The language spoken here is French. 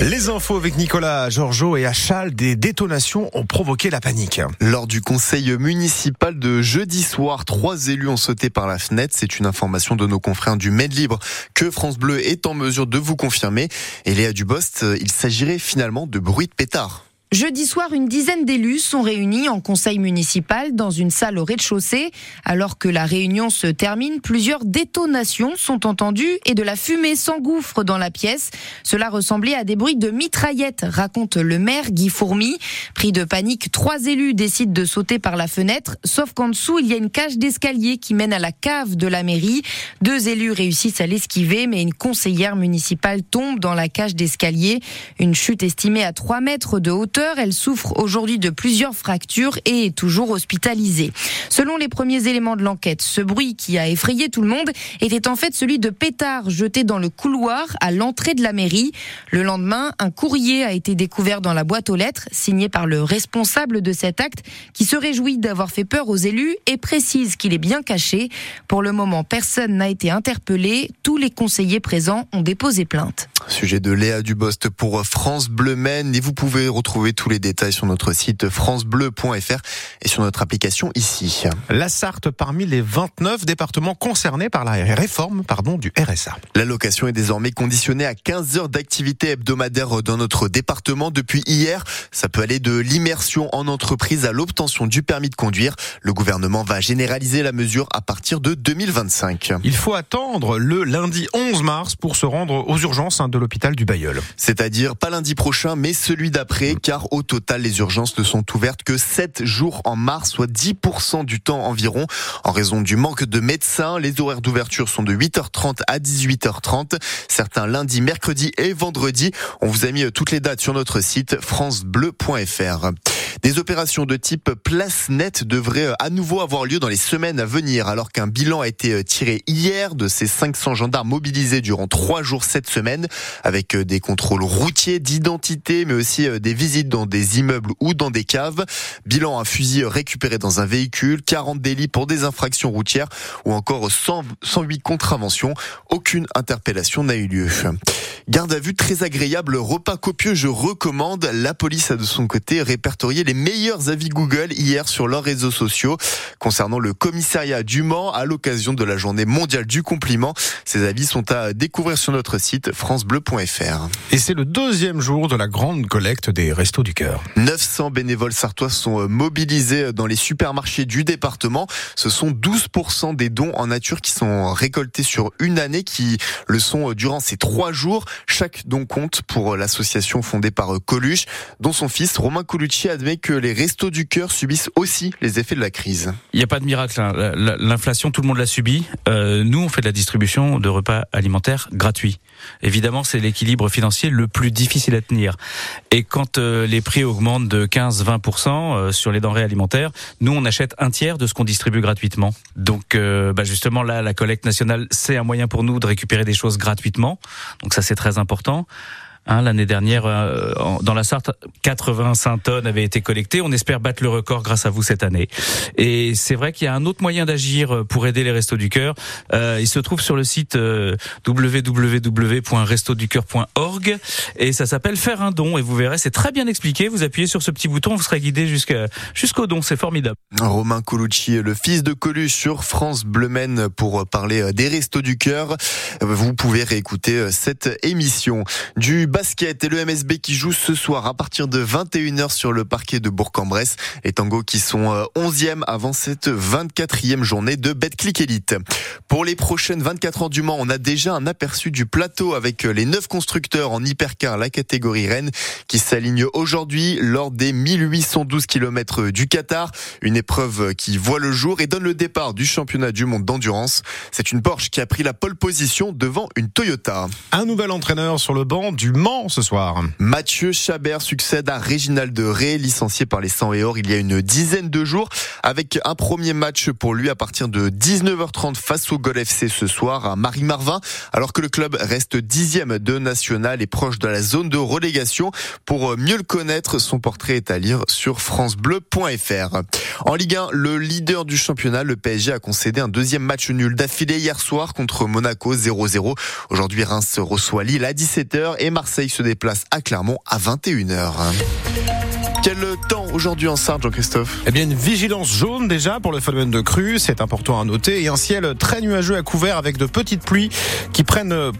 Les infos avec Nicolas Giorgio et Achal, des détonations ont provoqué la panique. Lors du conseil municipal de jeudi soir, trois élus ont sauté par la fenêtre. C'est une information de nos confrères du Med Libre que France Bleu est en mesure de vous confirmer. Et Léa Dubost, il s'agirait finalement de bruit de pétard. Jeudi soir, une dizaine d'élus sont réunis en conseil municipal dans une salle au rez-de-chaussée. Alors que la réunion se termine, plusieurs détonations sont entendues et de la fumée s'engouffre dans la pièce. Cela ressemblait à des bruits de mitraillettes, raconte le maire Guy Fourmy. Pris de panique, trois élus décident de sauter par la fenêtre, sauf qu'en dessous, il y a une cage d'escalier qui mène à la cave de la mairie. Deux élus réussissent à l'esquiver, mais une conseillère municipale tombe dans la cage d'escalier. Une chute estimée à 3 mètres de hauteur elle souffre aujourd'hui de plusieurs fractures et est toujours hospitalisée. Selon les premiers éléments de l'enquête, ce bruit qui a effrayé tout le monde était en fait celui de pétards jetés dans le couloir à l'entrée de la mairie. Le lendemain, un courrier a été découvert dans la boîte aux lettres, signé par le responsable de cet acte, qui se réjouit d'avoir fait peur aux élus et précise qu'il est bien caché. Pour le moment, personne n'a été interpellé. Tous les conseillers présents ont déposé plainte. Sujet de Léa Dubost pour France Bleu Maine et vous pouvez retrouver tous les détails sur notre site francebleu.fr et sur notre application ici. La Sarthe parmi les 29 départements concernés par la réforme pardon, du RSA. L'allocation est désormais conditionnée à 15 heures d'activité hebdomadaire dans notre département depuis hier. Ça peut aller de l'immersion en entreprise à l'obtention du permis de conduire. Le gouvernement va généraliser la mesure à partir de 2025. Il faut attendre le lundi 11 mars pour se rendre aux urgences de l'hôpital du Bayeul. C'est-à-dire pas lundi prochain, mais celui d'après, car au total, les urgences ne sont ouvertes que 7 jours en mars, soit 10% du temps environ. En raison du manque de médecins, les horaires d'ouverture sont de 8h30 à 18h30, certains lundi, mercredi et vendredi. On vous a mis toutes les dates sur notre site francebleu.fr. Des opérations de type place nette devraient à nouveau avoir lieu dans les semaines à venir, alors qu'un bilan a été tiré hier de ces 500 gendarmes mobilisés durant trois jours cette semaine avec euh, des contrôles routiers d'identité, mais aussi euh, des visites dans des immeubles ou dans des caves. Bilan un fusil récupéré dans un véhicule, 40 délits pour des infractions routières ou encore 108 contraventions. Aucune interpellation n'a eu lieu. Garde à vue très agréable, repas copieux, je recommande. La police a de son côté répertorié les meilleurs avis Google hier sur leurs réseaux sociaux concernant le commissariat du Mans à l'occasion de la journée mondiale du compliment. Ces avis sont à découvrir sur notre site francebleu.fr. Et c'est le deuxième jour de la grande collecte des Restos du Cœur. 900 bénévoles sartois sont euh, mobilisés dans les supermarchés du département. Ce sont 12% des dons en nature qui sont récoltés sur une année, qui le sont euh, durant ces trois jours. Chaque don compte pour l'association fondée par Coluche, dont son fils Romain Colucci admet que les restos du cœur subissent aussi les effets de la crise. Il n'y a pas de miracle. Hein. L'inflation, tout le monde l'a subi. Euh, nous, on fait de la distribution de repas alimentaires gratuits. Évidemment, c'est l'équilibre financier le plus difficile à tenir. Et quand euh, les prix augmentent de 15-20% euh, sur les denrées alimentaires, nous, on achète un tiers de ce qu'on distribue gratuitement. Donc, bah justement, là, la collecte nationale, c'est un moyen pour nous de récupérer des choses gratuitement. Donc ça, c'est très important. Hein, L'année dernière, euh, dans la Sarthe, 85 tonnes avaient été collectées. On espère battre le record grâce à vous cette année. Et c'est vrai qu'il y a un autre moyen d'agir pour aider les Restos du Cœur. Euh, il se trouve sur le site euh, www.restoducoeur.org et ça s'appelle Faire un don. Et vous verrez, c'est très bien expliqué. Vous appuyez sur ce petit bouton, vous serez guidé jusqu'au don. C'est formidable. Romain Colucci, le fils de Coluche sur France Bleu Maine pour parler des Restos du Cœur. Vous pouvez réécouter cette émission du basket et le MSB qui joue ce soir à partir de 21h sur le parquet de Bourg-en-Bresse. Les tangos qui sont 11e euh, avant cette 24e journée de Betclic Elite. Pour les prochaines 24 heures du Mans, on a déjà un aperçu du plateau avec euh, les 9 constructeurs en hypercar, la catégorie Rennes, qui s'alignent aujourd'hui lors des 1812 km du Qatar. Une épreuve qui voit le jour et donne le départ du championnat du monde d'endurance. C'est une Porsche qui a pris la pole position devant une Toyota. Un nouvel entraîneur sur le banc du Mans ce soir. Mathieu Chabert succède à Réginald Ré, licencié par les 100 et or il y a une dizaine de jours, avec un premier match pour lui à partir de 19h30 face au Gol FC ce soir à Marie-Marvin, alors que le club reste dixième de national et proche de la zone de relégation. Pour mieux le connaître, son portrait est à lire sur francebleu.fr. En Ligue 1, le leader du championnat, le PSG, a concédé un deuxième match nul d'affilée hier soir contre Monaco 0-0. Aujourd'hui, Reims reçoit Lille à 17h et Marseille Marseille se déplace à Clermont à 21h. Quel temps aujourd'hui en Sarthe, Jean-Christophe? Eh bien, une vigilance jaune déjà pour le phénomène de crue, c'est important à noter, et un ciel très nuageux à couvert avec de petites pluies qui prennent